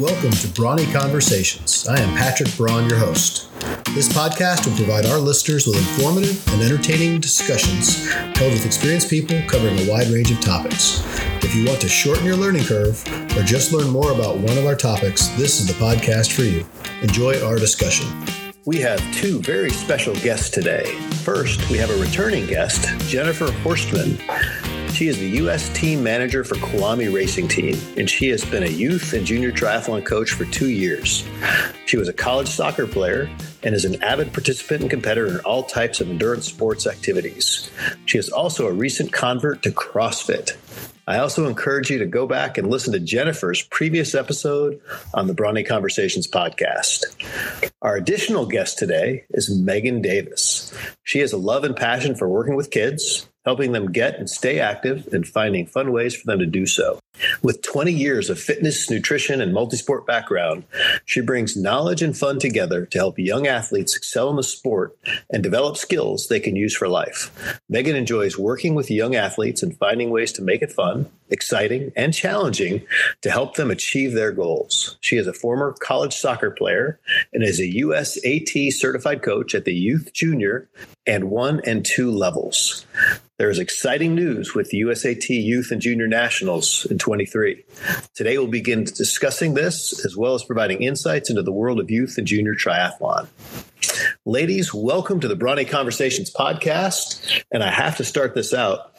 Welcome to Brawny Conversations. I am Patrick Braun, your host. This podcast will provide our listeners with informative and entertaining discussions held with experienced people covering a wide range of topics. If you want to shorten your learning curve or just learn more about one of our topics, this is the podcast for you. Enjoy our discussion. We have two very special guests today. First, we have a returning guest, Jennifer Horstmann. She is the U.S. team manager for Kiwami Racing Team, and she has been a youth and junior triathlon coach for two years. She was a college soccer player and is an avid participant and competitor in all types of endurance sports activities. She is also a recent convert to CrossFit. I also encourage you to go back and listen to Jennifer's previous episode on the Brawny Conversations podcast. Our additional guest today is Meagan Davis. She has a love and passion for working with kids, helping them get and stay active, and finding fun ways for them to do so. With 20 years of fitness, nutrition, and multisport background, she brings knowledge and fun together to help young athletes excel in the sport and develop skills they can use for life. Meagan enjoys working with young athletes and finding ways to make it fun, exciting, and challenging to help them achieve their goals. She is a former college soccer player and is a USAT certified coach at the youth, junior, and one and two levels. There is exciting news with the USAT Youth and Junior Nationals in 23. Today we'll begin discussing this as well as providing insights into the world of youth and junior triathlon. Ladies, welcome to the Brawny Conversations podcast. And I have to start this out.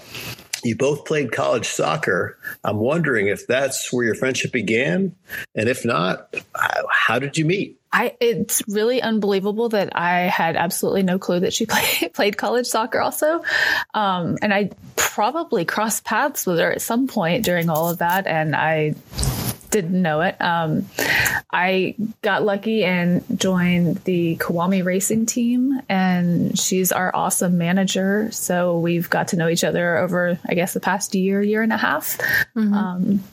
You both played college soccer. I'm wondering if that's where your friendship began. And if not, how did you meet? I it's really unbelievable that I had absolutely no clue that she play, played college soccer also, um, and I probably crossed paths with her at some point during all of that, and I didn't know it. Um, I got lucky and joined the Kiwami Racing team, and she's our awesome manager. So we've got to know each other over, I guess, the past year, year and a half. Mm-hmm. Um,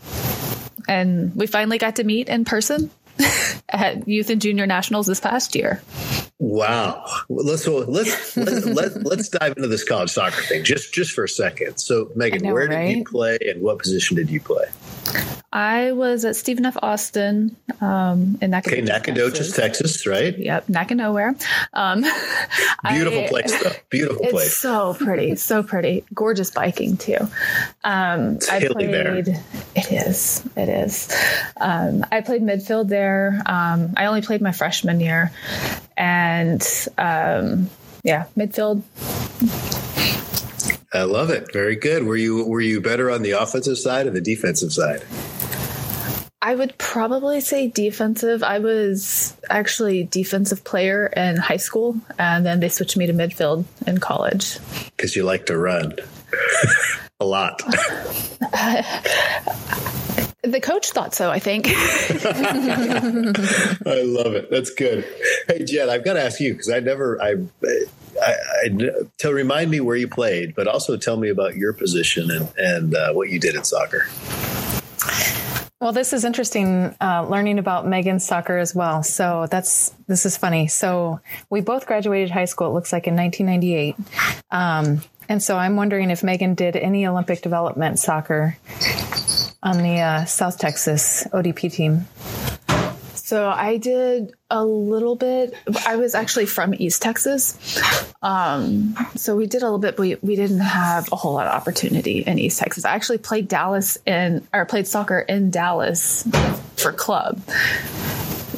and we finally got to meet in person at Youth and Junior Nationals this past year. Wow. Let's let's let's, let, let's dive into this college soccer thing just just for a second. So, Meagan, know, where right? did you play, and what position did you play? I was at Stephen F. Austin um, in Nacogdoches, okay, Nacogdoches, Texas. Right? Yep, Nacogdoches. Um, Beautiful I, place, though. Beautiful it's place. So pretty, so pretty. Gorgeous biking too. Um, it's I played. There. It is. It is. Um, I played midfield there. Um, I only played my freshman year, and um, yeah, midfield. I love it. Very good. Were you were you better on the offensive side or the defensive side? I would probably say defensive. I was actually defensive player in high school, and then they switched me to midfield in college. Because you like to run a lot. the coach thought so, I think. I love it. That's good. Hey, Jen, I've got to ask you because I never, I, I, I, to remind me where you played, but also tell me about your position and, and uh, what you did in soccer. Well, this is interesting, uh, learning about Meagan's soccer as well. So that's, this is funny. So we both graduated high school, it looks like in 1998. Um, and so I'm wondering if Meagan did any Olympic development soccer on the uh, South Texas ODP team. So I did a little bit. I was actually from East Texas. Um, so we did a little bit, but we, we didn't have a whole lot of opportunity in East Texas. I actually played Dallas in, or played soccer in Dallas for club.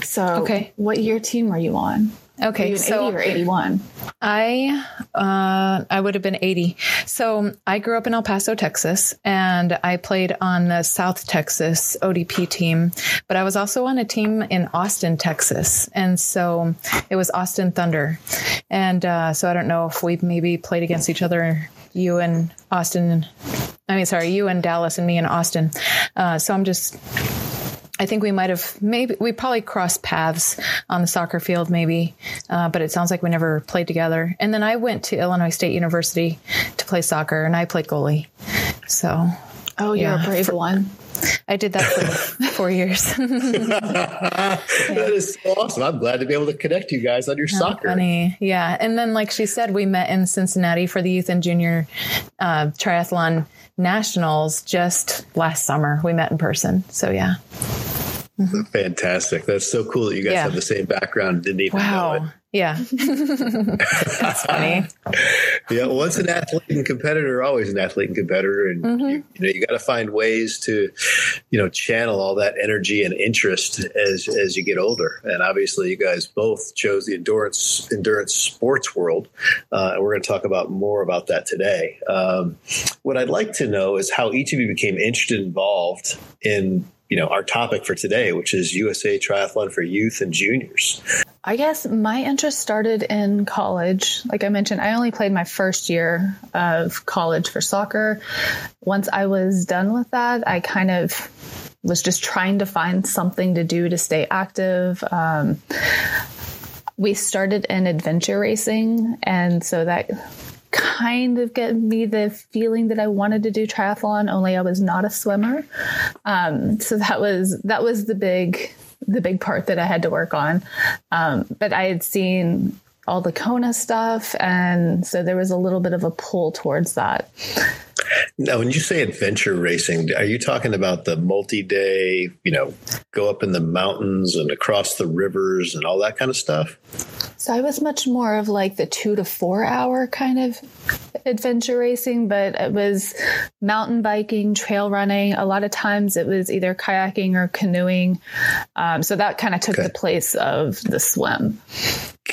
So, okay. what year team were you on? Okay, so 80 or 81. I uh, I would have been 80. So I grew up in El Paso, Texas, and I played on the South Texas ODP team, but I was also on a team in Austin, Texas, and so it was Austin Thunder, and uh, so I don't know if we maybe played against each other, you and Austin. I mean, sorry, you and Dallas, and me and Austin. Uh, so I'm just I think we might have maybe we probably crossed paths on the soccer field, maybe, uh, but it sounds like we never played together. And then I went to Illinois State University to play soccer, and I played goalie. So, oh, you're yeah, a brave for, one. I did that for four years. that is so awesome. I'm glad to be able to connect you guys on your oh, soccer. Funny. Yeah. And then, like she said, we met in Cincinnati for the youth and junior uh, triathlon nationals just last summer. We met in person. So, yeah. Fantastic. That's so cool that you guys yeah. have the same background. Didn't even wow. know it. Yeah. That's funny. yeah. Once an athlete and competitor, always an athlete and competitor. And mm-hmm. you, you, know, you got to find ways to, you know, channel all that energy and interest as, as you get older. And obviously you guys both chose the endurance, endurance sports world. Uh, and we're going to talk about more about that today. Um, what I'd like to know is how each of you became interested, involved in you know our topic for today, which is USA Triathlon for youth and juniors. I guess my interest started in college. Like I mentioned, I only played my first year of college for soccer. Once I was done with that, I kind of was just trying to find something to do to stay active. Um, we started in adventure racing, and so that kind of get me the feeling that I wanted to do triathlon, only I was not a swimmer. Um, so that was that was the big the big part that I had to work on. Um, but I had seen all the Kona stuff, and so there was a little bit of a pull towards that. Now, when you say adventure racing, are you talking about the multi-day, you know, go up in the mountains and across the rivers and all that kind of stuff? So I was much more of like the two to four hour kind of adventure racing, but it was mountain biking, trail running. A lot of times it was either kayaking or canoeing. Um, so that kind of took okay. the place of the swim.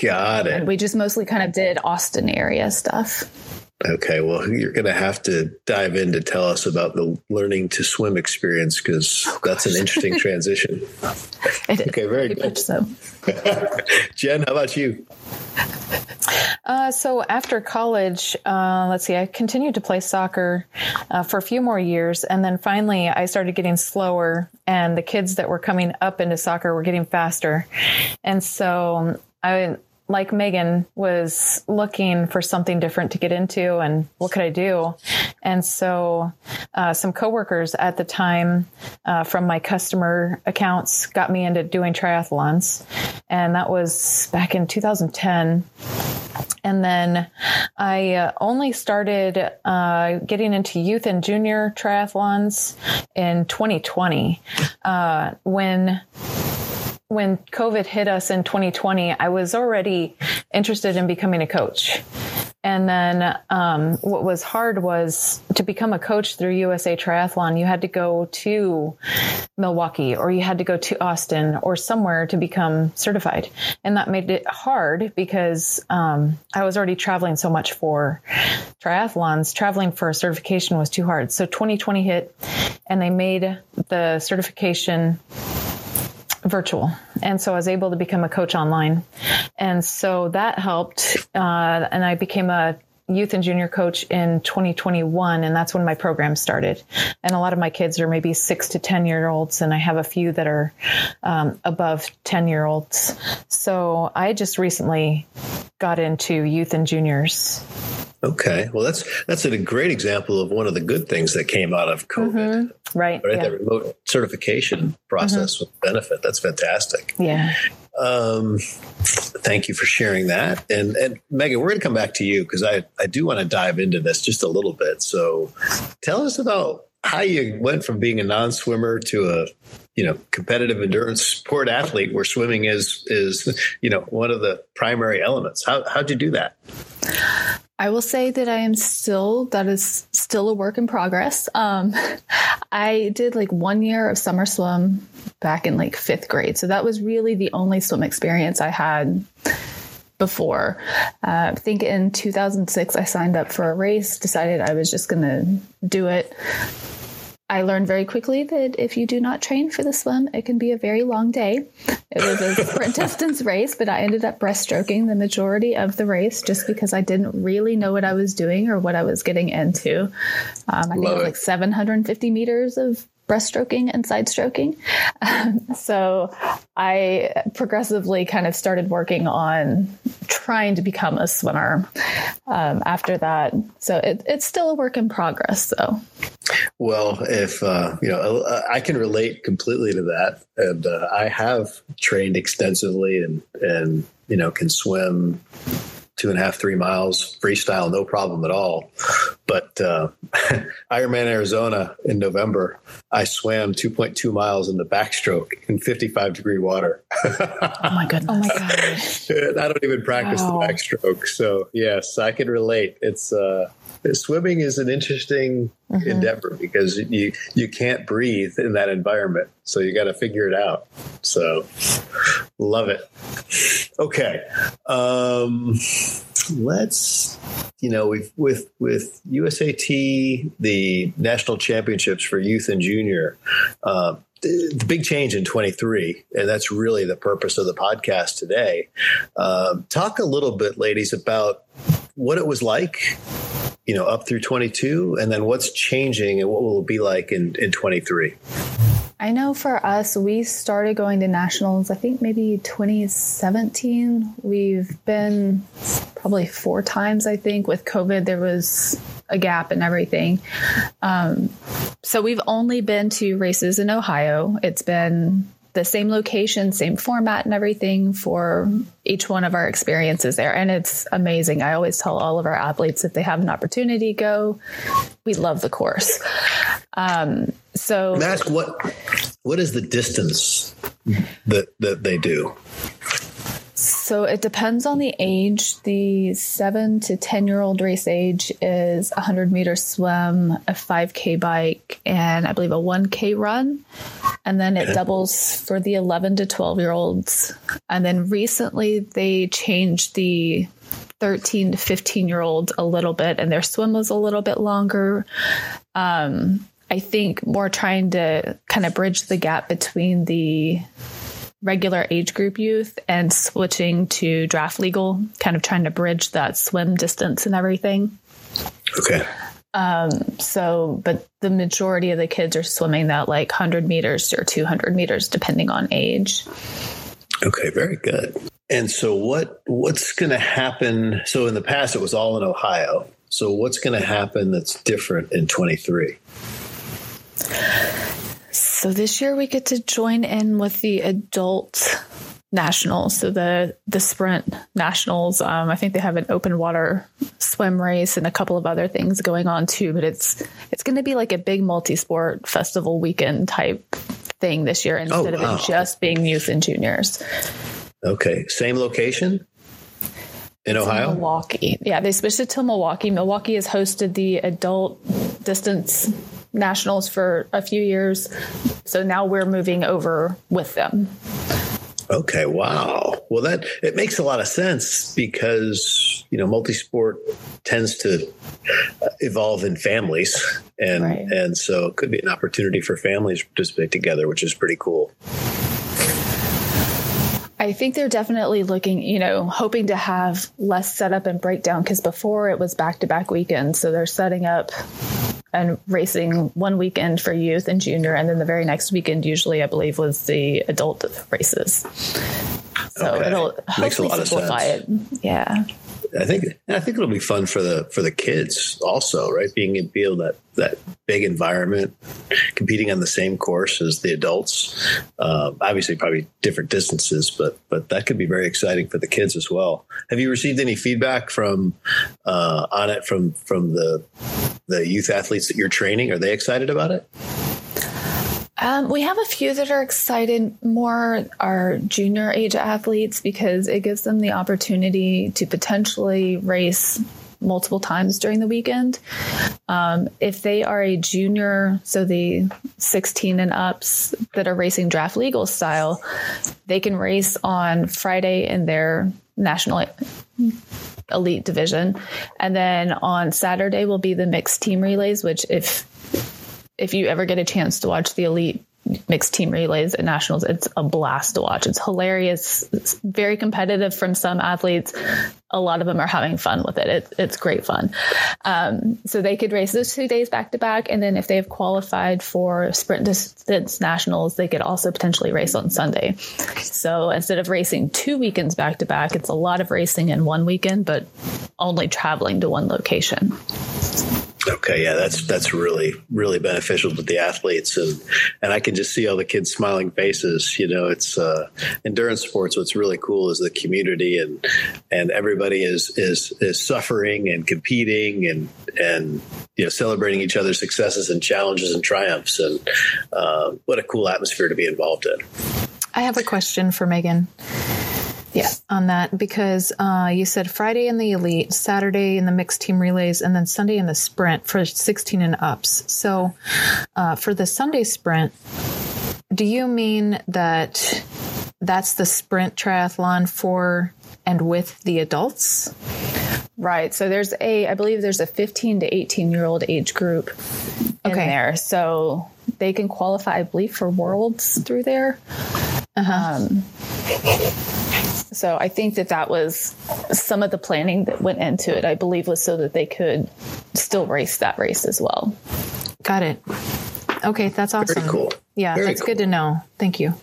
Got it. And we just mostly kind of did Austin area stuff. Okay, well, you're going to have to dive in to tell us about the learning to swim experience because oh, that's an interesting transition. okay, very good. So, Jen, how about you? Uh, so after college, uh, let's see, I continued to play soccer uh, for a few more years, and then finally I started getting slower, and the kids that were coming up into soccer were getting faster, and so I like Meagan, was looking for something different to get into and what could I do? And so, uh, some coworkers at the time uh, from my customer accounts got me into doing triathlons. And that was back in 2010. And then I uh, only started uh, getting into youth and junior triathlons in 2020 uh, when when COVID hit us in 2020, I was already interested in becoming a coach. And then um, what was hard was to become a coach through USA Triathlon, you had to go to Milwaukee or you had to go to Austin or somewhere to become certified. And that made it hard because um, I was already traveling so much for triathlons. Traveling for a certification was too hard. So 2020 hit and they made the certification virtual. And so I was able to become a coach online. And so that helped. Uh, and I became a youth and junior coach in 2021 and that's when my program started and a lot of my kids are maybe six to ten year olds and i have a few that are um, above 10 year olds so i just recently got into youth and juniors Okay, well that's that's a great example of one of the good things that came out of COVID. Mm-hmm. Right, right. Yeah. That remote certification process mm-hmm. with benefit. That's fantastic. Yeah. Um, thank you for sharing that. And and Meagan, we're going to come back to you because I I do want to dive into this just a little bit. So, tell us about how you went from being a non-swimmer to a you know competitive endurance sport athlete where swimming is is you know one of the primary elements how how'd you do that I will say that I am still, that is still a work in progress. Um, I did like one year of summer swim back in like fifth grade. So that was really the only swim experience I had before. Uh, I think in 2006, I signed up for a race, decided I was just going to do it. I learned very quickly that if you do not train for the swim, it can be a very long day. It was a sprint distance race, but I ended up breaststroking the majority of the race just because I didn't really know what I was doing or what I was getting into. Um, I think it was like 750 meters of breaststroking and side stroking. Um, so I progressively kind of started working on trying to become a swimmer um, after that. So it, it's still a work in progress, though. Well, if uh, you know, I can relate completely to that, and uh, I have trained extensively, and and you know, can swim two and a half, three miles freestyle, no problem at all. but uh, Ironman Arizona in November, I swam 2.2 miles in the backstroke in 55 degree water. oh my goodness! Oh my god! I don't even practice wow. the backstroke, so yes, I can relate. It's uh, swimming is an interesting mm-hmm. endeavor because you you can't breathe in that environment, so you got to figure it out. So, love it. Okay, um, let's you know with with with USAT the national championships for youth and junior. Uh, the big change in 23, and that's really the purpose of the podcast today. Um, talk a little bit, ladies, about what it was like you know, up through 22? And then what's changing and what will it be like in, in 23? I know for us, we started going to nationals, I think maybe 2017. We've been probably four times, I think. With COVID, there was a gap and everything. Um, so we've only been to races in Ohio. It's been the same location, same format, and everything for each one of our experiences there. And it's amazing. I always tell all of our athletes if they have an opportunity, go. We love the course. Um, so, ask what what is the distance that that they do? So it depends on the age. The seven to 10 year old race age is a 100 meter swim, a 5K bike, and I believe a 1K run. And then it doubles for the 11 to 12 year olds. And then recently they changed the 13 to 15 year olds a little bit, and their swim was a little bit longer. Um, I think more trying to kind of bridge the gap between the regular age group youth and switching to draft legal, kind of trying to bridge that swim distance and everything. Okay. Um, so, but the majority of the kids are swimming that like 100 meters or 200 meters, depending on age. Okay, very good. And so, what what's going to happen? So, in the past, it was all in Ohio. So, what's going to happen that's different in 23? So this year we get to join in with the adult nationals. So the the sprint nationals. Um, I think they have an open water swim race and a couple of other things going on too. But it's it's going to be like a big multi sport festival weekend type thing this year instead oh, wow. of it just being youth and juniors. Okay, same location in Ohio, Milwaukee. Yeah, they switched it to Milwaukee. Milwaukee has hosted the adult distance nationals for a few years. So now we're moving over with them. Okay, wow. Well, that it makes a lot of sense because you know multisport tends to uh, evolve in families, and right. and so it could be an opportunity for families to participate together, which is pretty cool. I think they're definitely looking, you know, hoping to have less setup and breakdown because before it was back to back weekends. So they're setting up and racing one weekend for youth and junior, and then the very next weekend, usually, I believe, was the adult races. So okay. it'll hopefully simplify it. Yeah. I think I think it'll be fun for the for the kids also, right? Being in feel that that big environment, competing on the same course as the adults. Uh, obviously, probably different distances, but but that could be very exciting for the kids as well. Have you received any feedback from uh, on it from from the the youth athletes that you're training? Are they excited about it? Um, we have a few that are excited more our junior age athletes because it gives them the opportunity to potentially race multiple times during the weekend. Um, if they are a junior, so the 16 and ups that are racing draft legal style, they can race on Friday in their national elite division. And then on Saturday will be the mixed team relays, which if if you ever get a chance to watch the elite mixed team relays at nationals it's a blast to watch. It's hilarious. It's very competitive from some athletes a lot of them are having fun with it, it it's great fun. Um, so they could race those two days back to back. And then if they have qualified for sprint distance nationals they could also potentially race on sunday. So instead of racing two weekends back to back it's a lot of racing in one weekend but only traveling to one location. Okay, yeah, that's that's really really beneficial to the athletes, and and I can just see all the kids' smiling faces. You know, it's uh, endurance sports. What's really cool is the community, and and every everybody is is is suffering and competing and and you know celebrating each other's successes and challenges and triumphs and uh, what a cool atmosphere to be involved in. I have a question for Megan. Yeah, on that because uh, you said Friday in the elite, Saturday in the mixed team relays, and then Sunday in the sprint for 16 and ups. So, uh, for the Sunday sprint, do you mean that that's the sprint triathlon for and with the adults? Right. So there's a, I believe there's a 15 to 18 year old age group in okay. there. So they can qualify, I believe, for worlds through there. Uh-huh. Um, so I think that that was some of the planning that went into it. I believe was so that they could still race that race as well. Got it. Okay, that's awesome. Very cool. Yeah, Very that's cool. good to know. Thank you.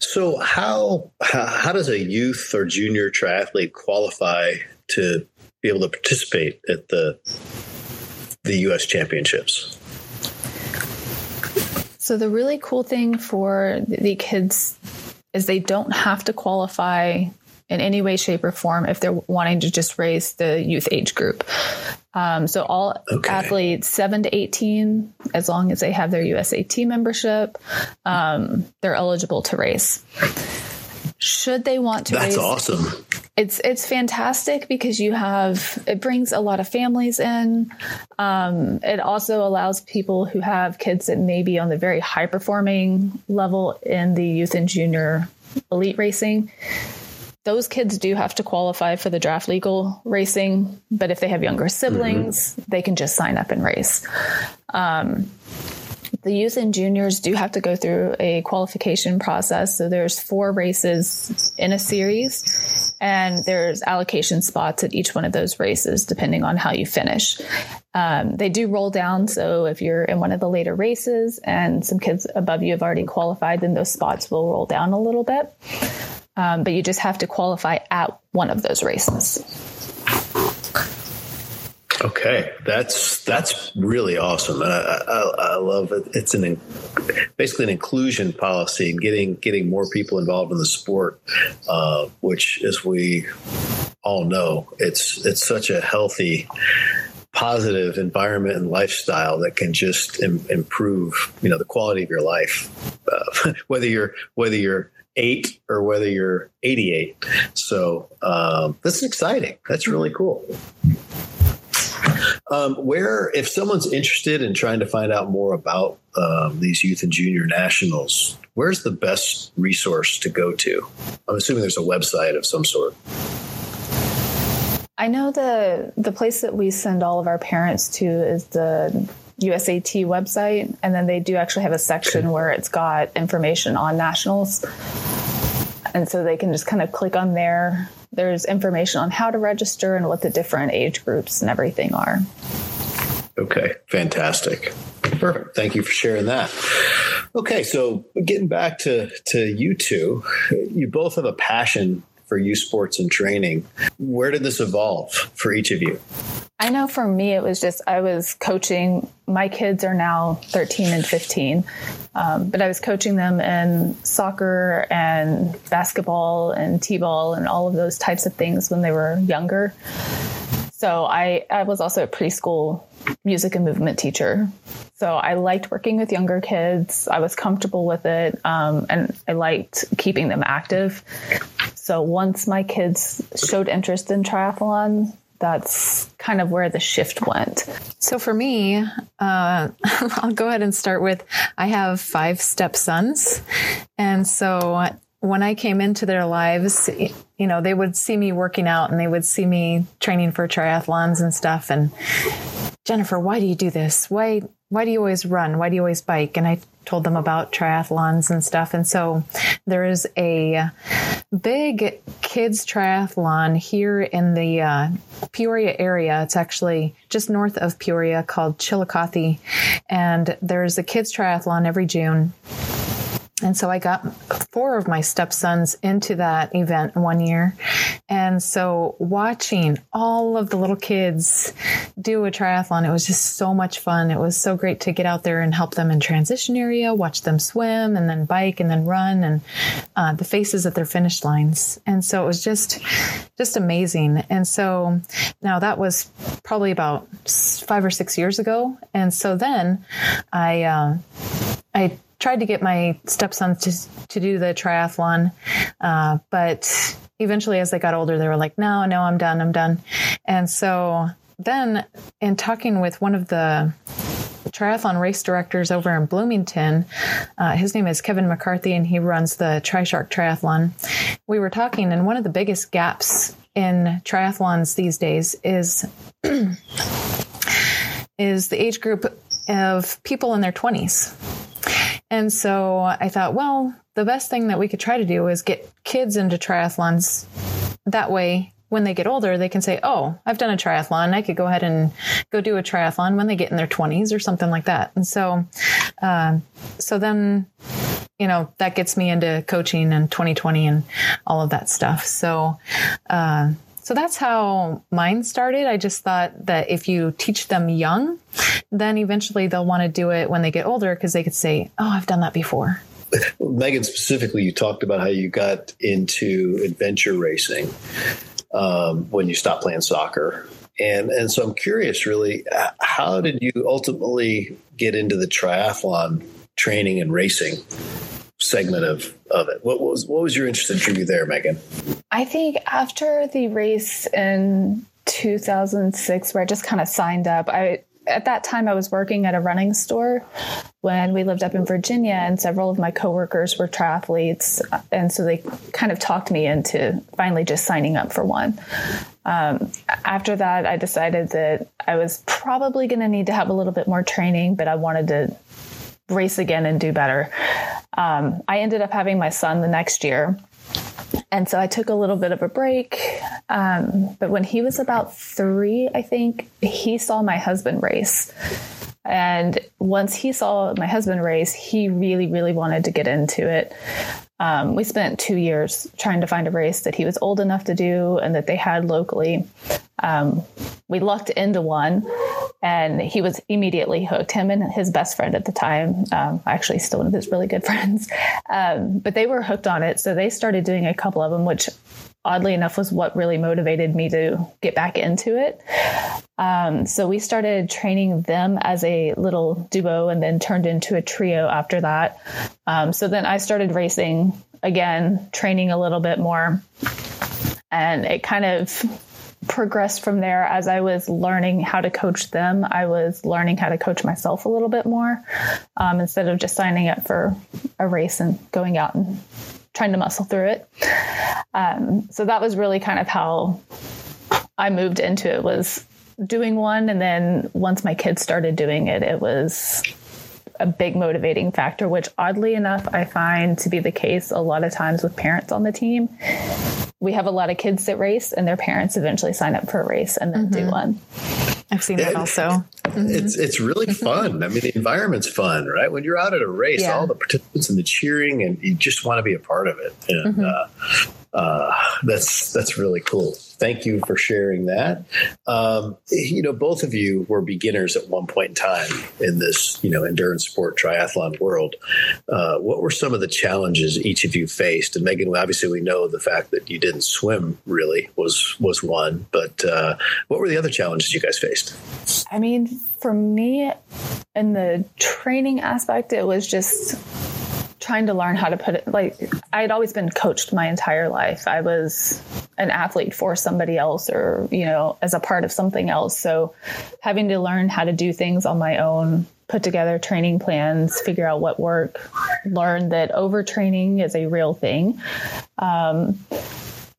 So how, how how does a youth or junior triathlete qualify to be able to participate at the the U.S. Championships? So the really cool thing for the kids is they don't have to qualify in any way, shape, or form if they're wanting to just race the youth age group. Um, so all okay. athletes seven to eighteen, as long as they have their USAT membership, um, they're eligible to race. Should they want to That's race, awesome. It's it's fantastic because you have it brings a lot of families in. Um, it also allows people who have kids that may be on the very high performing level in the youth and junior elite racing those kids do have to qualify for the draft legal racing, but if they have younger siblings, mm-hmm. they can just sign up and race. Um, the youth and juniors do have to go through a qualification process. So there's four races in a series, and there's allocation spots at each one of those races depending on how you finish. Um, they do roll down. So if you're in one of the later races and some kids above you have already qualified, then those spots will roll down a little bit um, but you just have to qualify at one of those races. Okay, that's that's really awesome, I, I, I love it. It's an basically an inclusion policy and getting getting more people involved in the sport, uh, which, as we all know, it's it's such a healthy positive environment and lifestyle that can just Im- improve you know the quality of your life uh, whether you're whether you're eight or whether you're 88. So um, that's exciting. That's really cool. Um, where, if someone's interested in trying to find out more about um, these youth and junior nationals, where's the best resource to go to? I'm assuming there's a website of some sort. I know the the place that we send all of our parents to is the USAT website, and then they do actually have a section where it's got information on nationals. And so they can just kind of click on there. There's information on how to register and what the different age groups and everything are. Okay, fantastic. Perfect. Thank you for sharing that. Okay, so getting back to to you two, you both have a passion for youth sports and training. Where did this evolve for each of you? I know for me, it was just I was coaching. My kids are now 13 and 15, um, but I was coaching them in soccer and basketball and t ball and all of those types of things when they were younger. So I, I was also a preschool music and movement teacher. So I liked working with younger kids. I was comfortable with it, um, and I liked keeping them active. So once my kids showed interest in triathlon, that's kind of where the shift went. So for me, uh, I'll go ahead and start with I have five stepsons. And so when I came into their lives, you know, they would see me working out and they would see me training for triathlons and stuff. And Jennifer, why do you do this? Why why do you always run? Why do you always bike? And I told them about triathlons and stuff. And so there is a big kids triathlon here in the uh, Peoria area. It's actually just north of Peoria called Chillicothe. And there's a kids triathlon every June. And so I got four of my stepsons into that event one year. And so watching all of the little kids do a triathlon, it was just so much fun. It was so great to get out there and help them in transition area, watch them swim and then bike and then run and uh, the faces at their finish lines. And so it was just, just amazing. And so now that was probably about five or six years ago. And so then I, uh, I tried to get my stepsons to, to do the triathlon. Uh, but eventually, as they got older, they were like, no, no, I'm done. I'm done. And so then, in talking with one of the triathlon race directors over in Bloomington. Uh, his name is Kevin McCarthy, and he runs the TriShark Triathlon. We were talking, and one of the biggest gaps in triathlons these days is is the age group of people in their 20s. And so I thought, well, the best thing that we could try to do is get kids into triathlons. That way, when they get older, they can say, Oh, I've done a triathlon. I could go ahead and go do a triathlon when they get in their 20s or something like that. And so, uh, so then, you know, that gets me into coaching and 2020 and all of that stuff. So, uh, so that's how mine started. I just thought that if you teach them young, then eventually they'll want to do it when they get older because they could say, Oh, I've done that before. Meagan, specifically, you talked about how you got into adventure racing um, when you stopped playing soccer. And, and so I'm curious, really, how did you ultimately get into the triathlon training and racing? Segment of of it. What was what was your interest in drew you there, Meagan? I think after the race in 2006, where I just kind of signed up, I at that time I was working at a running store when we lived up in Virginia and several of my coworkers were triathletes and so they kind of talked me into finally just signing up for one. Um, after that I decided that I was probably going to need to have a little bit more training but I wanted to race again and do better. Um, I ended up having my son the next year. And so I took a little bit of a break. Um, but when he was about three, I think, he saw my husband race. And once he saw my husband race, he really, really wanted to get into it. Um, we spent two years trying to find a race that he was old enough to do and that they had locally. Um, we lucked into one and he was immediately hooked. Him and his best friend at the time, um, actually still one of his really good friends, um, but they were hooked on it. So they started doing a couple of them, which oddly enough was what really motivated me to get back into it. Um, so we started training them as a little duo and then turned into a trio after that. Um, so then I started racing again, training a little bit more. And it kind of progressed from there as I was learning how to coach them. I was learning how to coach myself a little bit more um, instead of just signing up for a race and going out and trying to muscle through it. Um, so that was really kind of how I moved into it was doing one. And then once my kids started doing it, it was a big motivating factor, which oddly enough, I find to be the case a lot of times with parents on the team. We have a lot of kids that race, and their parents eventually sign up for a race and then mm-hmm. do one. I've seen that also. Mm-hmm. It's it's really mm-hmm. fun. I mean, the environment's fun, right? When you're out at a race, yeah. all the participants and the cheering, and you just want to be a part of it. And mm-hmm. uh, uh, that's that's really cool. Thank you for sharing that. Um, you know, both of you were beginners at one point in time in this, you know, endurance sport triathlon world. Uh, what were some of the challenges each of you faced? And Meagan, obviously, we know the fact that you didn't swim really was was one, but uh, what were the other challenges you guys faced? I mean, for me, in the training aspect, it was just trying to learn how to put it like I had always been coached my entire life. I was an athlete for somebody else or, you know, as a part of something else. So having to learn how to do things on my own, put together training plans, figure out what work, learn that overtraining is a real thing. Um,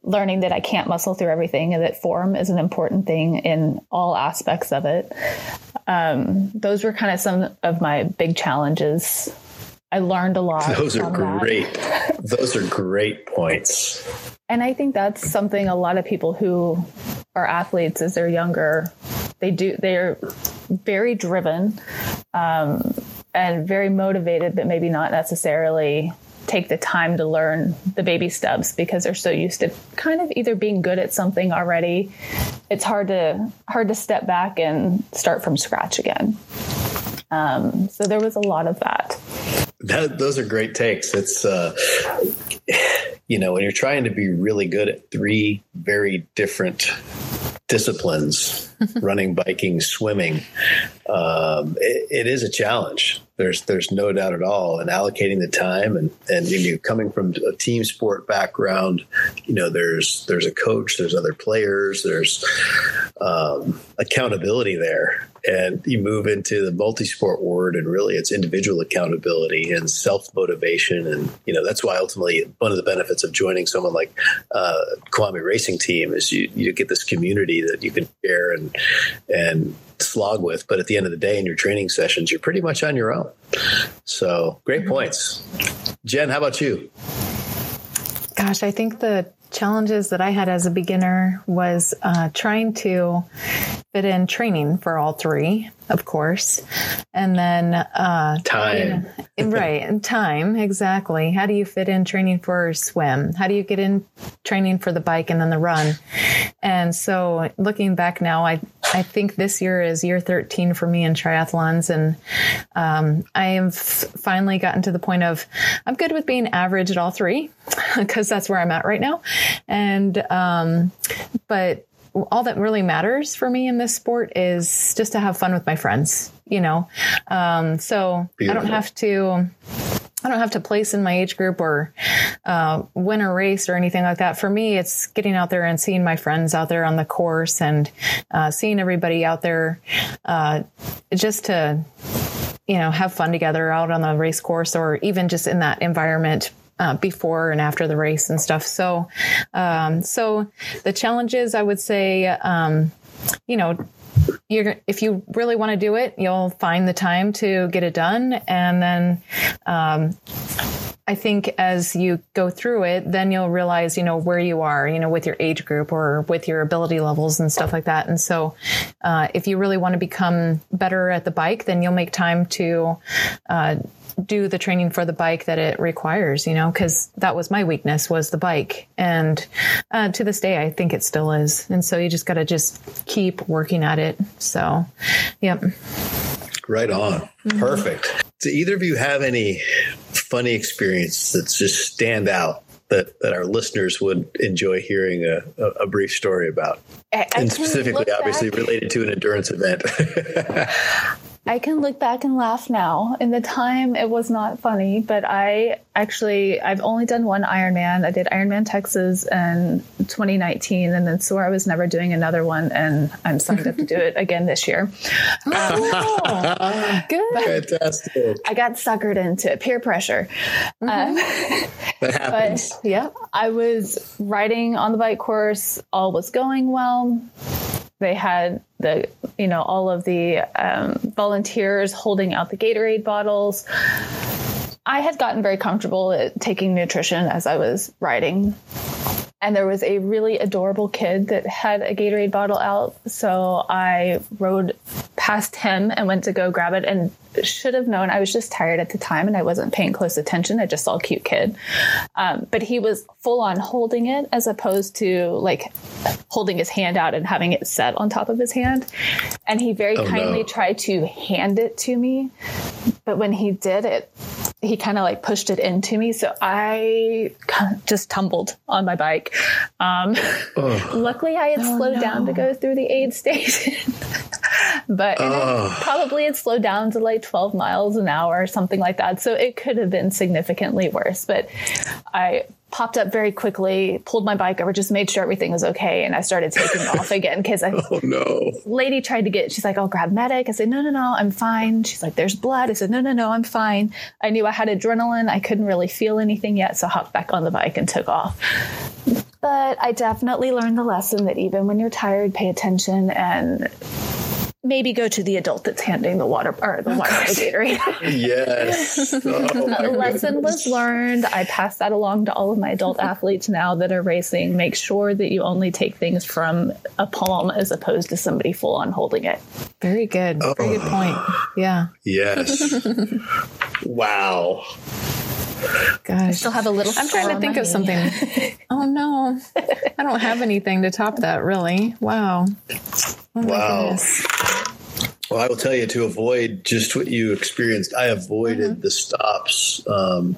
learning that I can't muscle through everything and that form is an important thing in all aspects of it. Um, those were kind of some of my big challenges I learned a lot. Those are great. Those are great points. And I think that's something a lot of people who are athletes as they're younger, they do, they're very driven um, and very motivated, but maybe not necessarily take the time to learn the baby steps because they're so used to kind of either being good at something already. It's hard to hard to step back and start from scratch again. Um, so there was a lot of that. that. Those are great takes. It's uh, you know when you're trying to be really good at three very different disciplines running biking swimming um, it, it is a challenge. There's there's no doubt at all. And allocating the time and and you coming from a team sport background you know there's there's a coach there's other players there's um, accountability there. And you move into the multi-sport world and really it's individual accountability and self-motivation. And you know that's why ultimately one of the benefits of joining someone like uh, Kiwami Racing Team is you you get this community that you can share and and slog with but at the end of the day in your training sessions you're pretty much on your own. So great points. Jen how about you? Gosh, I think the challenges that I had as a beginner was uh, trying to fit in training for all three, of course, and then uh, time you know, right and time exactly. How do you fit in training for swim? How do you get in training for the bike and then the run? And so, looking back now, I I think this year is year 13 for me in triathlons. And um, I have finally gotten to the point of I'm good with being average at all three because that's where I'm at right now. And, um, but all that really matters for me in this sport is just to have fun with my friends, you know? Um, so Beautiful. I don't have to. I don't have to place in my age group or uh, win a race or anything like that. For me, it's getting out there and seeing my friends out there on the course and uh, seeing everybody out there uh, just to, you know, have fun together out on the race course or even just in that environment uh, before and after the race and stuff. So, um, so the challenges I would say, um, you know, you're if you really want to do it, you'll find the time to get it done, and then. Um, I think as you go through it, then you'll realize, you know, where you are, you know, with your age group or with your ability levels and stuff like that. And so, uh, if you really want to become better at the bike, then you'll make time to, uh, do the training for the bike that it requires, you know, because that was my weakness was the bike. And uh, to this day, I think it still is. And so you just got to just keep working at it. So, yep. Right on. Mm-hmm. Perfect. Do either of you have any funny experience that just stand out that, that our listeners would enjoy hearing a, a, a brief story about? I, I and specifically, obviously, back. related to an endurance event. I can look back and laugh now. In the time, it was not funny, but I actually, I've only done one Ironman. I did Ironman Texas in 2019 and then swore I was never doing another one. And I'm signed up to do it again this year. Oh, good. Fantastic. I got suckered into it, peer pressure. Mm-hmm. Um, that happens. But, yeah, I was riding on the bike course. All was going well they had the you know all of the um, volunteers holding out the Gatorade bottles. I had gotten very comfortable at taking nutrition as I was riding. And there was a really adorable kid that had a Gatorade bottle out. So I rode past him and went to go grab it and should have known. I was just tired at the time and I wasn't paying close attention. I just saw a cute kid. Um, but he was full on holding it as opposed to like holding his hand out and having it set on top of his hand. And he very oh, kindly no. tried to hand it to me. But when he did it, he kind of like pushed it into me. So I just tumbled on my bike. Um, luckily, I had oh, slowed no. down to go through the aid station. but probably it slowed down to like 12 miles an hour or something like that. So it could have been significantly worse. But I popped up very quickly, pulled my bike over, just made sure everything was okay, and I started taking off again because I. oh no! Lady tried to get. She's like, "I'll grab medic." I said, "No, no, no, I'm fine." She's like, "There's blood." I said, "No, no, no, I'm fine." I knew I had adrenaline. I couldn't really feel anything yet, so I hopped back on the bike and took off. But I definitely learned the lesson that even when you're tired, pay attention and maybe go to the adult that's handing the water or the water the Gatorade. yes. Oh, lesson was learned. I pass that along to all of my adult athletes now that are racing. Make sure that you only take things from a palm as opposed to somebody full on holding it. Very good. Oh. Very good point. Yeah. Yes. wow. Gosh. I still have a little. I'm trying to think of something. oh no, I don't have anything to top that. Really? Wow. Oh wow. Well, I will tell you to avoid just what you experienced. I avoided mm-hmm. the stops um,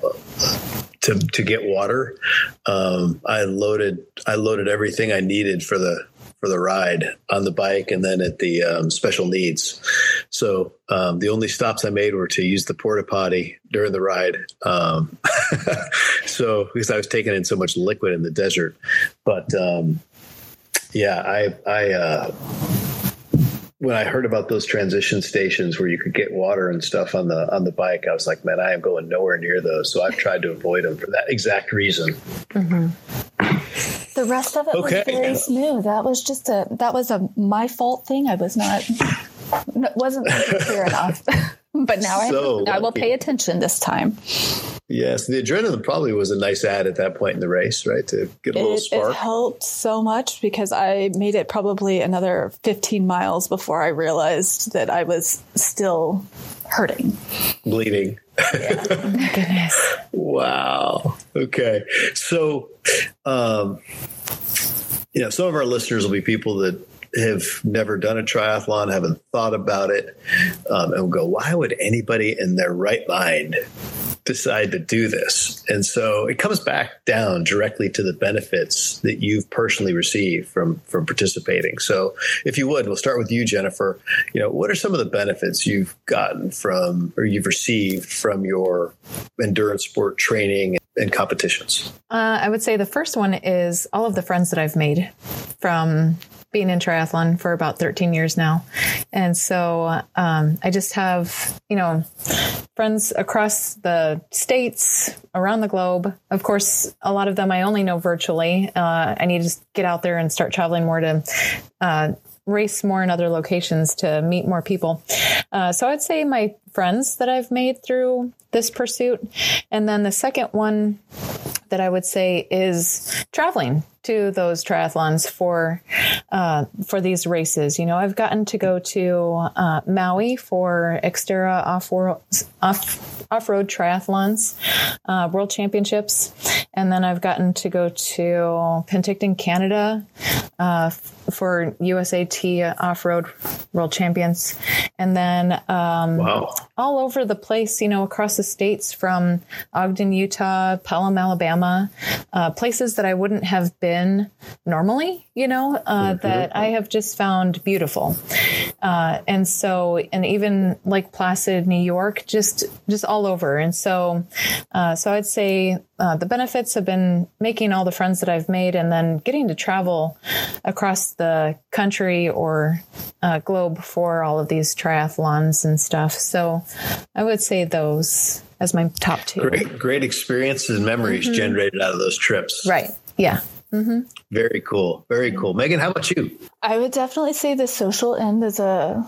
to to get water. Um, I loaded I loaded everything I needed for the for the ride on the bike and then at the um, special needs. So um, the only stops I made were to use the porta potty during the ride. Um, so because I was taking in so much liquid in the desert, but um, yeah, I I. Uh, when I heard about those transition stations where you could get water and stuff on the on the bike, I was like, man, I am going nowhere near those. So I've tried to avoid them for that exact reason. Mm-hmm. The rest of it okay. was very smooth. That was just a that was a my fault thing. I was not wasn't clear enough. but now so I, I will pay attention this time. Yes, the adrenaline probably was a nice add at that point in the race, right? To get a little it, spark. It helped so much because I made it probably another 15 miles before I realized that I was still hurting, bleeding. Yeah. oh my goodness. Wow. Okay. So, um, you know, some of our listeners will be people that have never done a triathlon, haven't thought about it, um, and will go, why would anybody in their right mind decide to do this? And so it comes back down directly to the benefits that you've personally received from from participating. So if you would, we'll start with you, Jennifer. You know, what are some of the benefits you've gotten from or you've received from your endurance sport training and competitions? Uh, I would say the first one is all of the friends that I've made from being in triathlon for about 13 years now. And so um, I just have, you know, friends across the states, around the globe. Of course, a lot of them I only know virtually. Uh, I need to get out there and start traveling more to uh, race more in other locations to meet more people. Uh, so I'd say my friends that I've made through this pursuit. And then the second one that I would say is traveling to those triathlons for uh, for these races. You know, I've gotten to go to uh, Maui for Xterra off off off road triathlons, uh, World Championships, and then I've gotten to go to Penticton, Canada, uh, for USAT off road World Champions, and then um, wow. all over the place. You know, across the states from Ogden, Utah, Pelham, Alabama, uh, places that I wouldn't have been been normally, you know, uh, mm-hmm. that I have just found beautiful. Uh, and so, and even like Placid, New York, just, just all over. And so, uh, so I'd say uh, the benefits have been making all the friends that I've made and then getting to travel across the country or uh, globe for all of these triathlons and stuff. So I would say those as my top two. Great, great experiences and memories mm-hmm. generated out of those trips. Right. Yeah. Mm-hmm. Very cool. Very cool. Meagan, how about you? I would definitely say the social end is a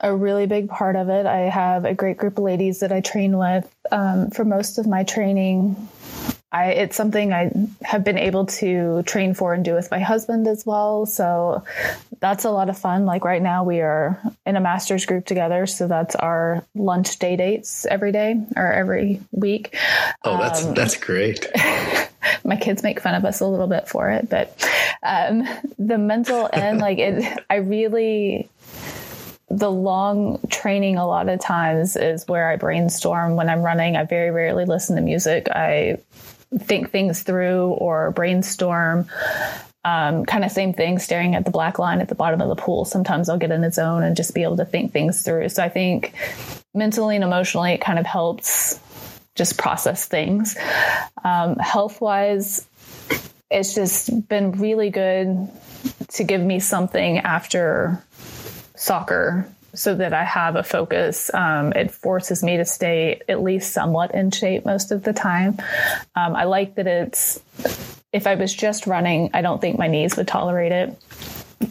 a really big part of it. I have a great group of ladies that I train with. Um, for most of my training, I, it's something I have been able to train for and do with my husband as well. So that's a lot of fun. Like right now, we are in a master's group together. So that's our lunch day dates every day or every week. Oh, that's um, that's great. my kids make fun of us a little bit for it, but um, the mental end, like it, I really the long training a lot of times is where I brainstorm when I'm running. I very rarely listen to music. I think things through or brainstorm. Um, kind of same thing, staring at the black line at the bottom of the pool. Sometimes I'll get in a zone and just be able to think things through. So I think mentally and emotionally, it kind of helps just process things. Um, health wise, it's just been really good to give me something after soccer so that I have a focus. Um, it forces me to stay at least somewhat in shape most of the time. Um, I like that it's, if I was just running, I don't think my knees would tolerate it.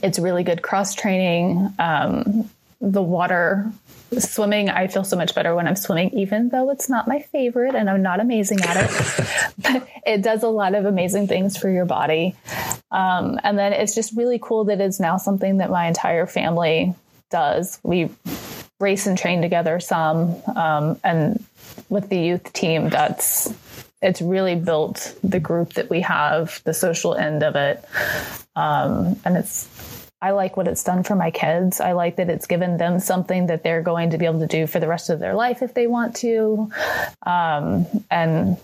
It's really good cross training. Um, the water swimming, I feel so much better when I'm swimming, even though it's not my favorite and I'm not amazing at it. but it does a lot of amazing things for your body. Um, and then it's just really cool that it's now something that my entire family does. We race and train together some, um, and with the youth team, that's it's really built the group that we have, the social end of it, um, and it's. I like what it's done for my kids. I like that it's given them something that they're going to be able to do for the rest of their life if they want to, um, and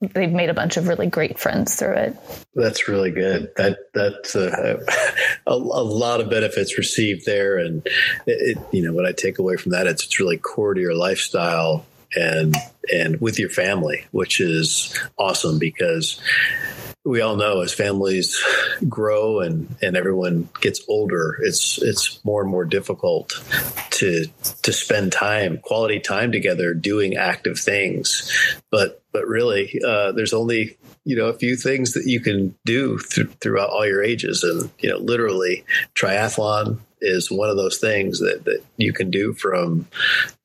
they've made a bunch of really great friends through it. That's really good. That that's uh, a, a, lot of benefits received there, and it, you know what I take away from that it's it's really core to your lifestyle and and with your family, which is awesome because we all know as families grow and, and everyone gets older, it's it's more and more difficult to to spend time, quality time together, doing active things. But but really, uh, there's only you know a few things that you can do th- throughout all your ages, and you know literally triathlon is one of those things that, that you can do from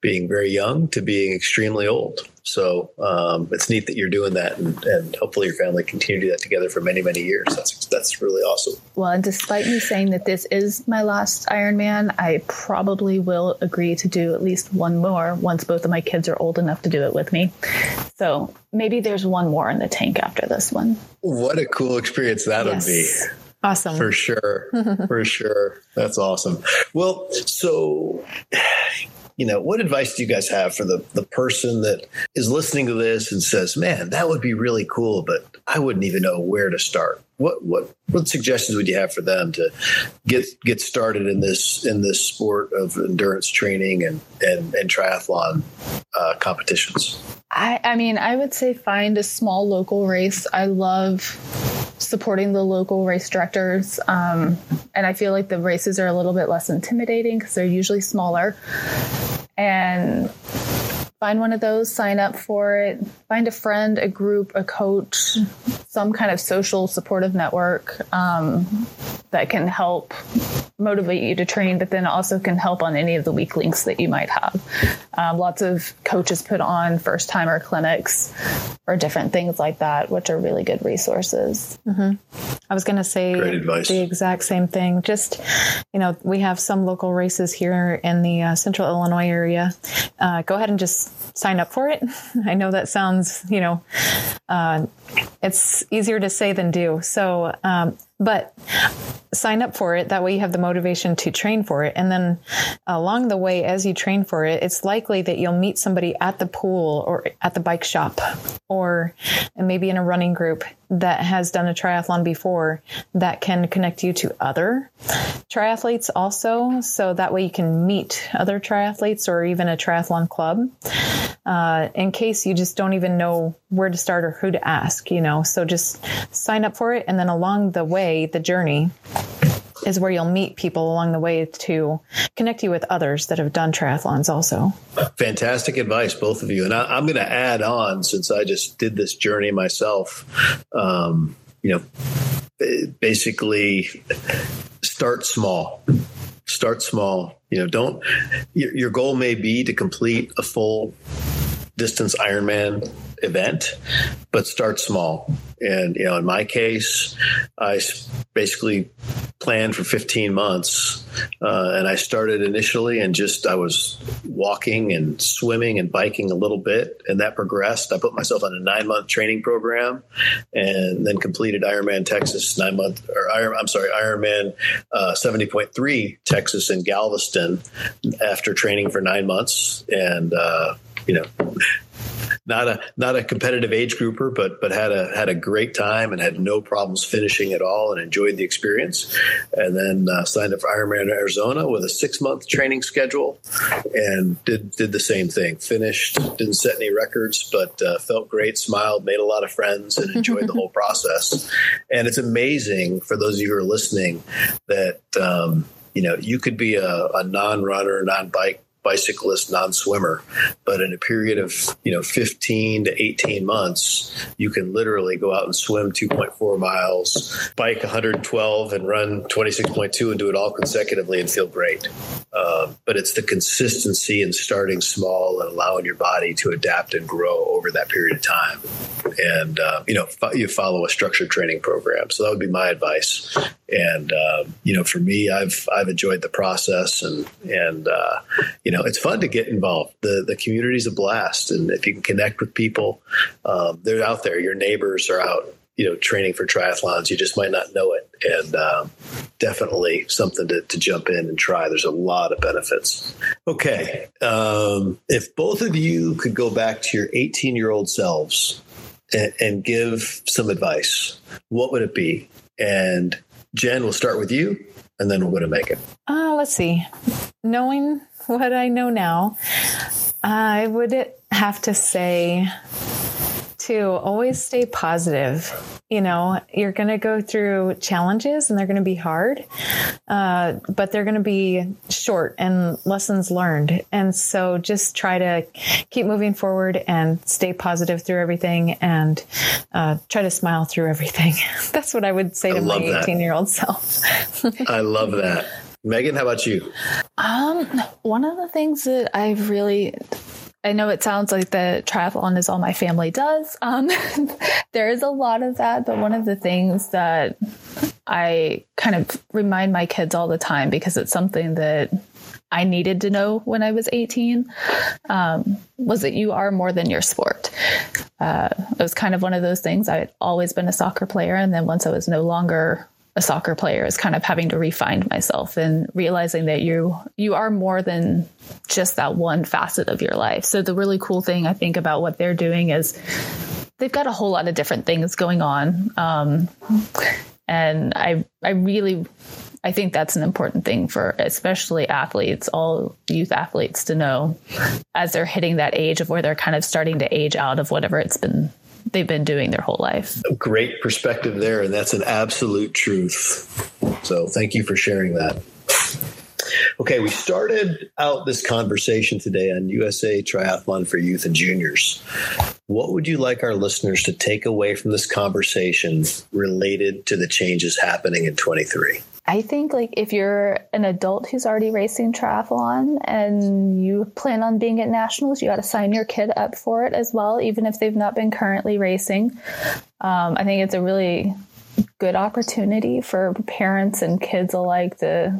being very young to being extremely old. So um, it's neat that you're doing that, and, and, hopefully your family continue to do that together for many, many years. That's that's really awesome. Well, and despite me saying that this is my last Ironman, I probably will agree to do at least one more once both of my kids are old enough to do it with me. So maybe there's one more in the tank after this one. What a cool experience that yes. would be. Awesome. For sure. For sure. That's awesome. Well, so you know, what advice do you guys have for the, the person that is listening to this and says, man, that would be really cool, but I wouldn't even know where to start? What, what, what suggestions would you have for them to get, get started in this, in this sport of endurance training and, and, and triathlon uh, competitions? I, I mean, I would say find a small local race. I love supporting the local race directors. Um, and I feel like the races are a little bit less intimidating because they're usually smaller. And find one of those, sign up for it, find a friend, a group, a coach, some kind of social supportive network um, that can help motivate you to train, but then also can help on any of the weak links that you might have. Um, lots of coaches put on first timer clinics or different things like that, which are really good resources. Mm-hmm. I was going to say the exact same thing. Just, you know, we have some local races here in the uh, central Illinois area. Uh, go ahead and just sign up for it. I know that sounds, you know, uh, it's easier to say than do. So, um, but sign up for it. That way you have the motivation to train for it. And then along the way, as you train for it, it's likely that you'll meet somebody at the pool or at the bike shop or maybe in a running group that has done a triathlon before that can connect you to other triathletes also. So that way you can meet other triathletes or even a triathlon club uh, in case you just don't even know where to start or who to ask, you know. So just sign up for it. And then along the way, the journey, is where you'll meet people along the way to connect you with others that have done triathlons also. Fantastic advice, both of you. And I, am going to add on since I just did this journey myself. Um, you know, basically start small. Start small. You know, don't, your, your goal may be to complete a full distance Ironman event, but start small. And, you know, in my case, I basically planned for 15 months. Uh, and I started initially and just, I was walking and swimming and biking a little bit. And that progressed. I put myself on a nine month training program and then completed Ironman Texas nine month, or Iron, I'm sorry, Ironman uh, 70.3 Texas in Galveston after training for nine months. And, uh, you know, not a not a competitive age grouper, but but had a had a great time and had no problems finishing at all and enjoyed the experience. And then uh, signed up for Ironman Arizona with a six month training schedule, and did did the same thing. Finished, didn't set any records, but uh, felt great, smiled, made a lot of friends, and enjoyed the whole process. And it's amazing for those of you who are listening that. Um, you know, you could be a, a non-runner, non-bike bicyclist, non-swimmer, but in a period of you know 15 to 18 months, you can literally go out and swim 2.4 miles, bike 112, and run 26.2, and do it all consecutively and feel great. Um, but it's the consistency and starting small and allowing your body to adapt and grow over that period of time. And uh, you know, fo- you follow a structured training program. So that would be my advice. And um, you know, for me, I've I've enjoyed the process, and and uh, you know know, it's fun to get involved. The the community's a blast, and if you can connect with people, um, they're out there. Your neighbors are out, you know, training for triathlons. You just might not know it, and um, definitely something to, to jump in and try. There's a lot of benefits. Okay, um, if both of you could go back to your 18 year old selves and, and give some advice, what would it be? And Jen, we'll start with you, and then we'll go to Meagan. Uh, let's see. Knowing what I know now, I would have to say to always stay positive. You know, you're going to go through challenges and they're going to be hard, uh, but they're going to be short and lessons learned. And so just try to keep moving forward and stay positive through everything and uh, try to smile through everything. That's what I would say to my 18 year old self. I love that. Meagan, how about you? Um, one of the things that I've really I know it sounds like the triathlon is all my family does. Um, there is a lot of that, but one of the things that I kind of remind my kids all the time because it's something that I needed to know when I was 18 um, was that you are more than your sport. Uh, it was kind of one of those things. I had always been a soccer player, and then once I was no longer a soccer player is kind of having to refine myself and realizing that you you are more than just that one facet of your life. So the really cool thing I think about what they're doing is they've got a whole lot of different things going on, um, and I I really I think that's an important thing for especially athletes, all youth athletes to know as they're hitting that age of where they're kind of starting to age out of whatever it's been they've been doing their whole life. Great perspective there. And that's an absolute truth. So thank you for sharing that. Okay, we started out this conversation today on USA Triathlon for Youth and Juniors. What would you like our listeners to take away from this conversation related to the changes happening in 23? I think like if you're an adult who's already racing triathlon and you plan on being at nationals, you got to sign your kid up for it as well, even if they've not been currently racing. Um, I think it's a really good opportunity for parents and kids alike to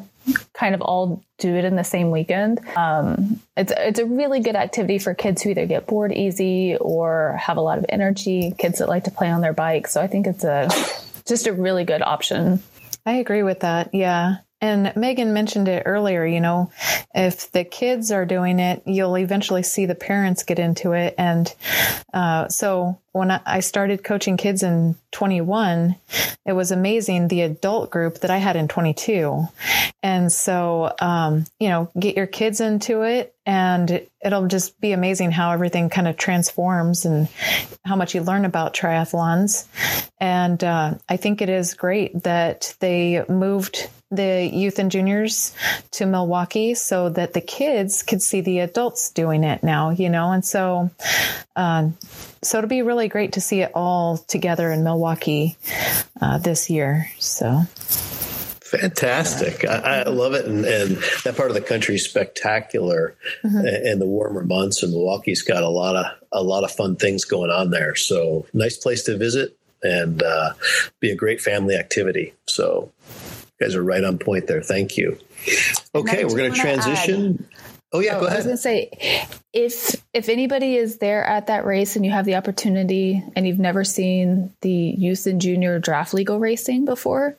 kind of all do it in the same weekend. Um, it's it's a really good activity for kids who either get bored easy or have a lot of energy. Kids that like to play on their bikes. So I think it's a just a really good option I agree with that. Yeah. And Meagan mentioned it earlier, you know, if the kids are doing it, you'll eventually see the parents get into it. And uh, so when I started coaching kids in 21, it was amazing the adult group that I had in 22. And so, um, you know, get your kids into it and it'll just be amazing how everything kind of transforms and how much you learn about triathlons. And uh, I think it is great that they moved the youth and juniors to Milwaukee so that the kids could see the adults doing it now, you know, and so, uh, so it'll be really great to see it all together in Milwaukee uh, this year. So. Fantastic. I, I, love it. And, and, that part of the country is spectacular. Mm-hmm. And the warmer months and Milwaukee's got a lot of, a lot of fun things going on there. So nice place to visit and uh, be a great family activity. So you guys are right on point there. Thank you. Okay, we're going to transition. Oh yeah, oh, go ahead. I was going to say, if if anybody is there at that race and you have the opportunity and you've never seen the youth and junior draft legal racing before,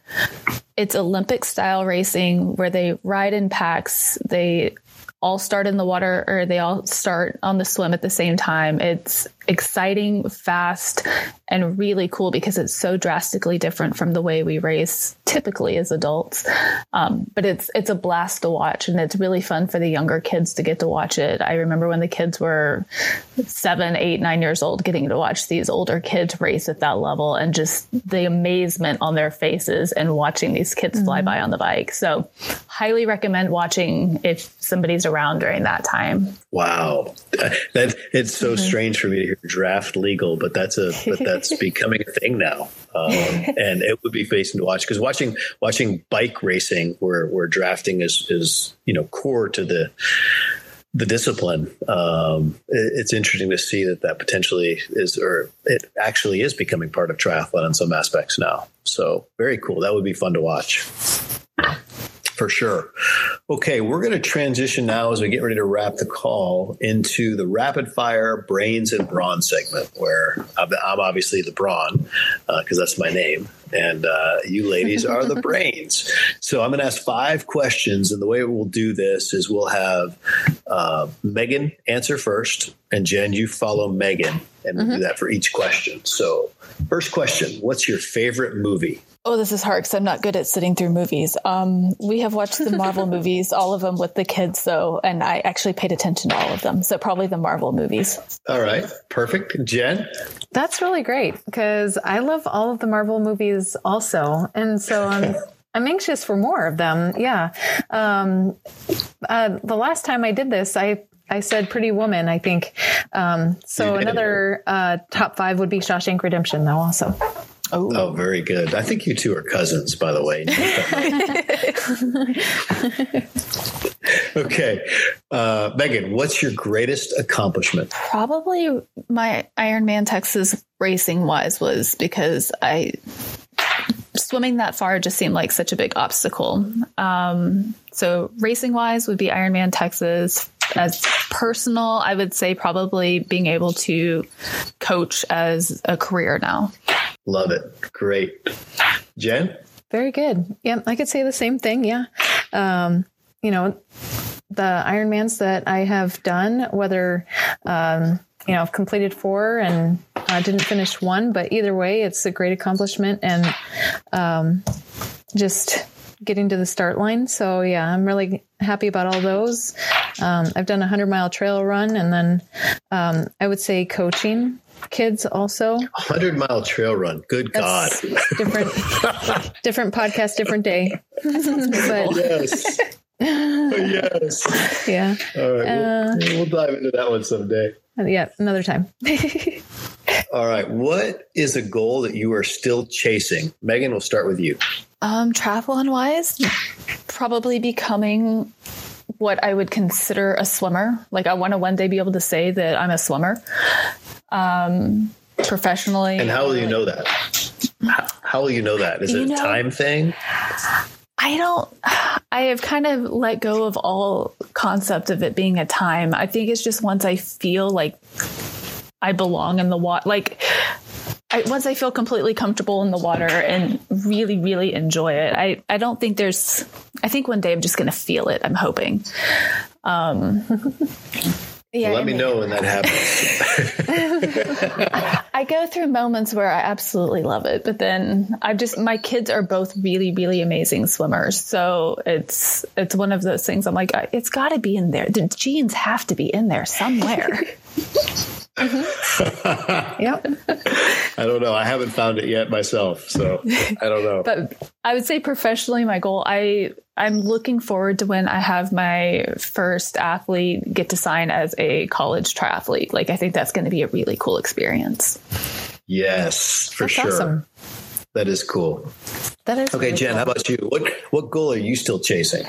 it's Olympic style racing where they ride in packs. They all start in the water or they all start on the swim at the same time. It's exciting, fast, and really cool because it's so drastically different from the way we race typically as adults. Um, but it's it's a blast to watch, and it's really fun for the younger kids to get to watch it. I remember when the kids were seven, eight, nine years old, getting to watch these older kids race at that level, and just the amazement on their faces and watching these kids mm-hmm. fly by on the bike. So, highly recommend watching if somebody's around during that time. Wow, that it's so mm-hmm. strange for me to hear draft legal, but that's a but that's becoming a thing now, um, and it would be facing to watch because watching watching bike racing where where drafting is is you know core to the the discipline. Um, it, it's interesting to see that that potentially is, or it actually is becoming part of triathlon in some aspects now. So very cool. That would be fun to watch. For sure. Okay, we're going to transition now as we get ready to wrap the call into the rapid fire brains and brawn segment, where I'm, obviously the brawn because uh, that's my name, and uh, you ladies are the brains. So I'm going to ask five questions, and the way we'll do this is we'll have uh, Meagan answer first, and Jen, you follow Meagan, and we'll mm-hmm. do that for each question. So, first question: What's your favorite movie? Oh, this is hard because I'm not good at sitting through movies. Um, we have watched the Marvel movies, all of them with the kids, though, and I actually paid attention to all of them. So probably the Marvel movies. All right, perfect. Jen, that's really great because I love all of the Marvel movies also, and so I'm. I'm anxious for more of them. Yeah. Um, uh, the last time I did this, I I said Pretty Woman, I think. Um, so another uh, top five would be Shawshank Redemption, though, also. Oh. oh, very good. I think you two are cousins, by the way. okay. Uh, Meagan, what's your greatest accomplishment? Probably my Ironman Texas racing wise was because I swimming that far just seemed like such a big obstacle. Um, so racing wise would be Ironman Texas. As personal, I would say probably being able to coach as a career now. Love it. Great. Jen? Very good. Yeah, I could say the same thing. Yeah. Um, you know, the Ironmans that I have done, whether, um, you know, I've completed four and uh, didn't finish one, but either way, it's a great accomplishment and um, just getting to the start line. So yeah, I'm really happy about all those. Um, I've done a hundred mile trail run and then um, I would say coaching kids also. Hundred mile trail run. Good That's God. Different, different podcast, different day. but, yes. yes. Yeah. All right. Uh, we'll, we'll dive into that one someday. Yeah, another time. All right. What is a goal that you are still chasing? Meagan, we'll start with you. Um, triathlon wise, probably becoming what I would consider a swimmer. Like I want to one day be able to say that I'm a swimmer. Um, professionally. And how will you know that? How, will you know that? Is it a know, time thing? I don't I have kind of let go of all concept of it being a time. I think it's just once I feel like I belong in the water like I, once I feel completely comfortable in the water and really, really enjoy it, I, I don't think there's, I think one day I'm just going to feel it. I'm hoping. Um, yeah, Let me know when that happens. I go through moments where I absolutely love it, but then I just my kids are both really really amazing swimmers, so it's it's one of those things. I'm like, it's got to be in there. The genes have to be in there somewhere. Mm-hmm. yep. I don't know. I haven't found it yet myself, so I don't know. but I would say professionally, my goal I I'm looking forward to when I have my first athlete get to sign as a college triathlete. Like I think that's going to be a really cool experience. Yes, for that's sure. Awesome. That is cool. That is okay, Jen. Cool. How about you? What what goal are you still chasing?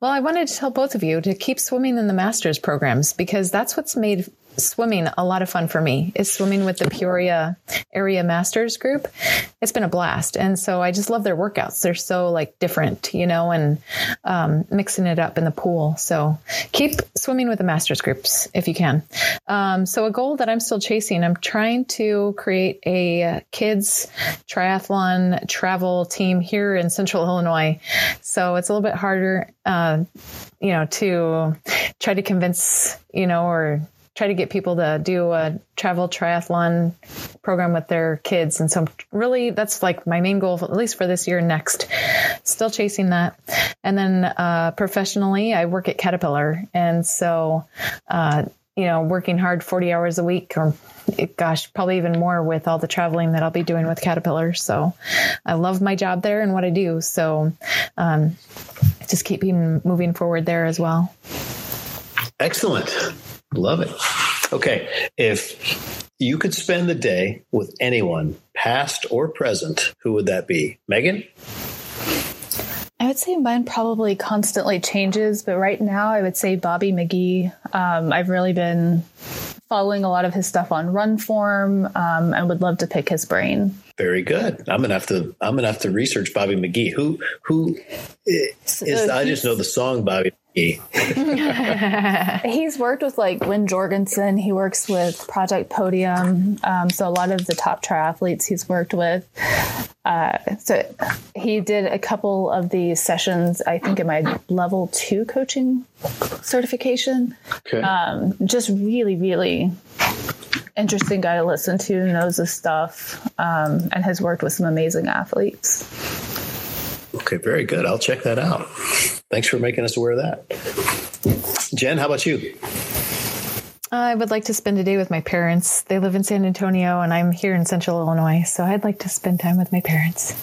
Well, I wanted to tell both of you to keep swimming in the master's programs because that's what's made swimming a lot of fun for me is swimming with the Peoria area masters group. It's been a blast. And so I just love their workouts. They're so like different, you know, and um, mixing it up in the pool. So keep swimming with the masters groups if you can. Um, so a goal that I'm still chasing, I'm trying to create a kids triathlon travel team here in central Illinois. So it's a little bit harder, uh, you know, to try to convince, you know, or try to get people to do a travel triathlon program with their kids. And so really that's like my main goal, at least for this year next, still chasing that. And then, uh, professionally, I work at Caterpillar. And so, uh, you know, working hard 40 hours a week or gosh, probably even more with all the traveling that I'll be doing with Caterpillar. So I love my job there and what I do. So, um, just keeping moving forward there as well. Excellent. Love it. Okay. If you could spend the day with anyone, past or present, who would that be? Meagan? I would say mine probably constantly changes, but right now I would say Bobby McGee. Um, I've really been following a lot of his stuff on Run Form um, and would love to pick his brain. Very good. I'm gonna have to. I'm gonna have to research Bobby McGee. Who who is? Uh, I just know the song Bobby. He's worked with like Gwen Jorgensen. He works with Project Podium. Um, so a lot of the top triathletes he's worked with. Uh, so he did a couple of these sessions, I think, in my level two coaching certification. Okay. Um, just really, really interesting guy to listen to, knows his stuff, um, and has worked with some amazing athletes. Okay, very good. I'll check that out. Thanks for making us aware of that. Jen, how about you? I would like to spend a day with my parents. They live in San Antonio and I'm here in central Illinois, so I'd like to spend time with my parents.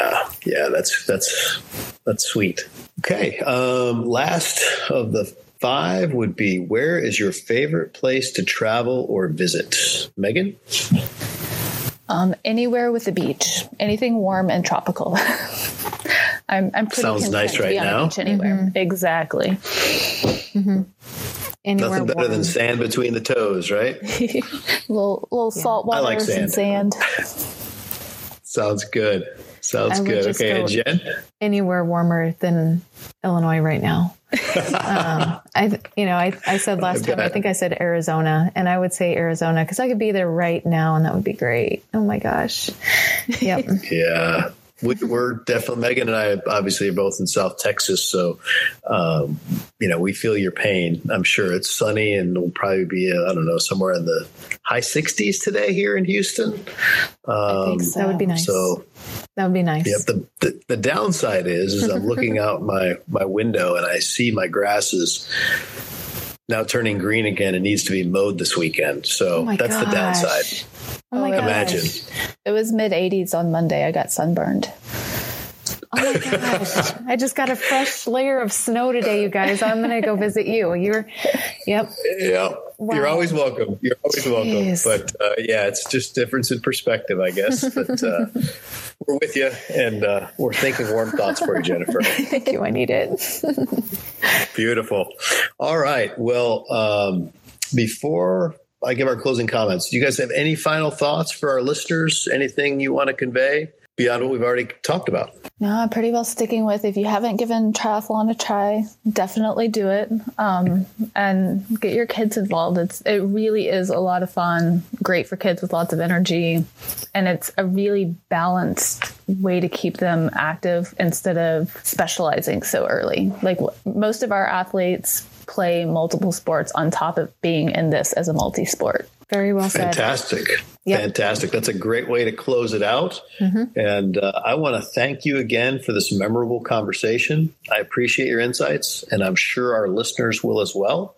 Yeah, yeah, that's that's that's sweet. Okay, um, last of the five would be where is your favorite place to travel or visit? Meagan? Um, anywhere with the beach, anything warm and tropical. I'm, I'm pretty Sounds content nice to right be on a now. beach anywhere. Exactly. Anywhere Nothing better warm. than sand between the toes, right? little little salt water I water like and sand. Sounds good. Sounds I good. Okay, go- Jen? anywhere warmer than Illinois right now. um, I, you know, I, I said last time, I think I said Arizona, and I would say Arizona because I could be there right now, and that would be great. Oh my gosh. Yep. Yeah. We, we're definitely Meagan and I obviously are both in South Texas, so um, you know we feel your pain. I'm sure it's sunny and it'll probably be uh, I don't know somewhere in the high 60s today here in Houston. Um, so. that would be nice. So that would be nice. Yep. The, the the downside is, is I'm looking out my my window and I see my grasses now turning green again. It needs to be mowed this weekend. So Oh that's the downside. Oh my Oh, gosh. Imagine. It was mid 80s on Monday. I got sunburned. Oh my gosh. I just got a fresh layer of snow today, you guys. I'm going to go visit you. You're, yep. Yeah. You're always welcome. You're always welcome. But uh, yeah, it's just difference in perspective, I guess. But uh, we're with you, and uh, we're thinking warm thoughts for you, Jennifer. Thank you. I need it. Beautiful. All right. Well, um, before I give our closing comments, do you guys have any final thoughts for our listeners? Anything you want to convey beyond what we've already talked about? No, I'm pretty well sticking with if you haven't given triathlon a try, definitely do it um, and get your kids involved. It's it really is a lot of fun, great for kids with lots of energy, and it's a really balanced way to keep them active instead of specializing so early. Like most of our athletes play multiple sports on top of being in this as a multi-sport. Very well said. Fantastic. Yep. Fantastic. That's a great way to close it out. And uh, I want to thank you again for this memorable conversation. I appreciate your insights, and I'm sure our listeners will as well.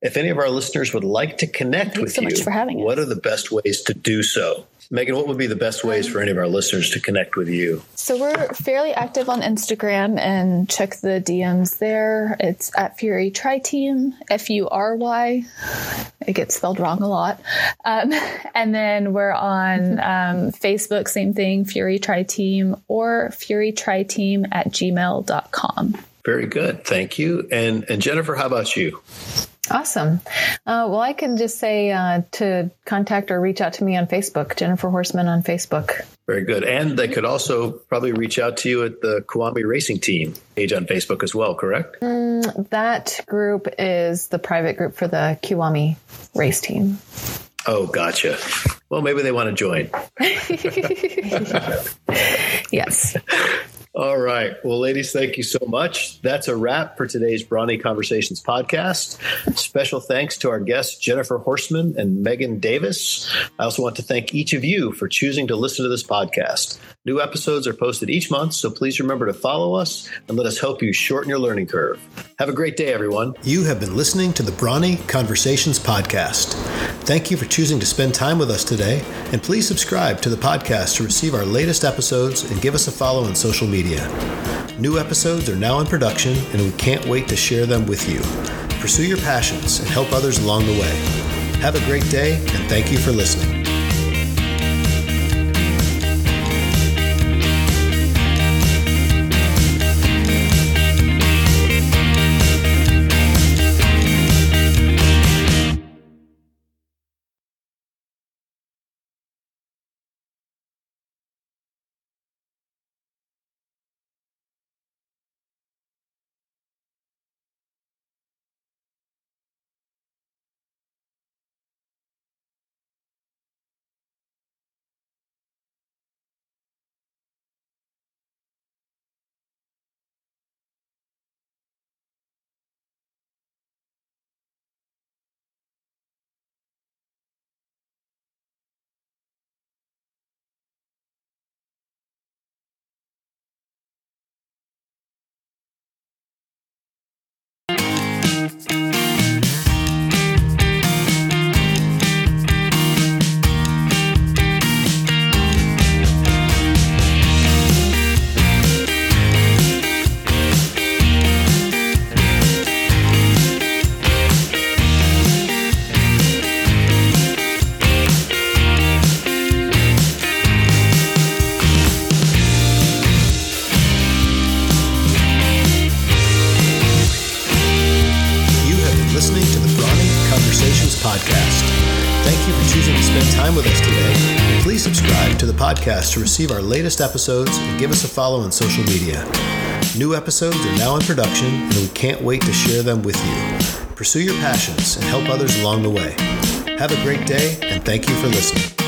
If any of our listeners would like to connect with so you, much for having what us. are the best ways to do so? Meagan, what would be the best ways for any of our listeners to connect with you? So we're fairly active on Instagram and check the DMs there. It's at Fury Tri Team, F U R Y. It gets spelled wrong a lot. Um, and then we're on um, Facebook, same thing, Fury Tri Team or Fury Tri Team at gmail.com. Very good. Thank you. And and Jennifer, how about you? Awesome. Uh, well, I can just say uh, to contact or reach out to me on Facebook, Jennifer Horstmann on Facebook. Very good. And they could also probably reach out to you at the Kiwami Racing Team page on Facebook as well, correct? That group is the private group for the Kiwami race team. Oh, gotcha. Well, maybe they want to join. Yes. All right. Well, ladies, thank you so much. That's a wrap for today's Brawny Conversations podcast. Special thanks to our guests, Jennifer Horstmann and Meagan Davis. I also want to thank each of you for choosing to listen to this podcast. New episodes are posted each month, so please remember to follow us and let us help you shorten your learning curve. Have a great day, everyone. You have been listening to the Brawny Conversations podcast. Thank you for choosing to spend time with us today, and please subscribe to the podcast to receive our latest episodes and give us a follow on social media. New episodes are now in production, and we can't wait to share them with you. Pursue your passions and help others along the way. Have a great day, and thank you for listening. Podcast to receive our latest episodes and give us a follow on social media. New episodes are now in production, and we can't wait to share them with you. Pursue your passions and help others along the way. Have a great day, and thank you for listening.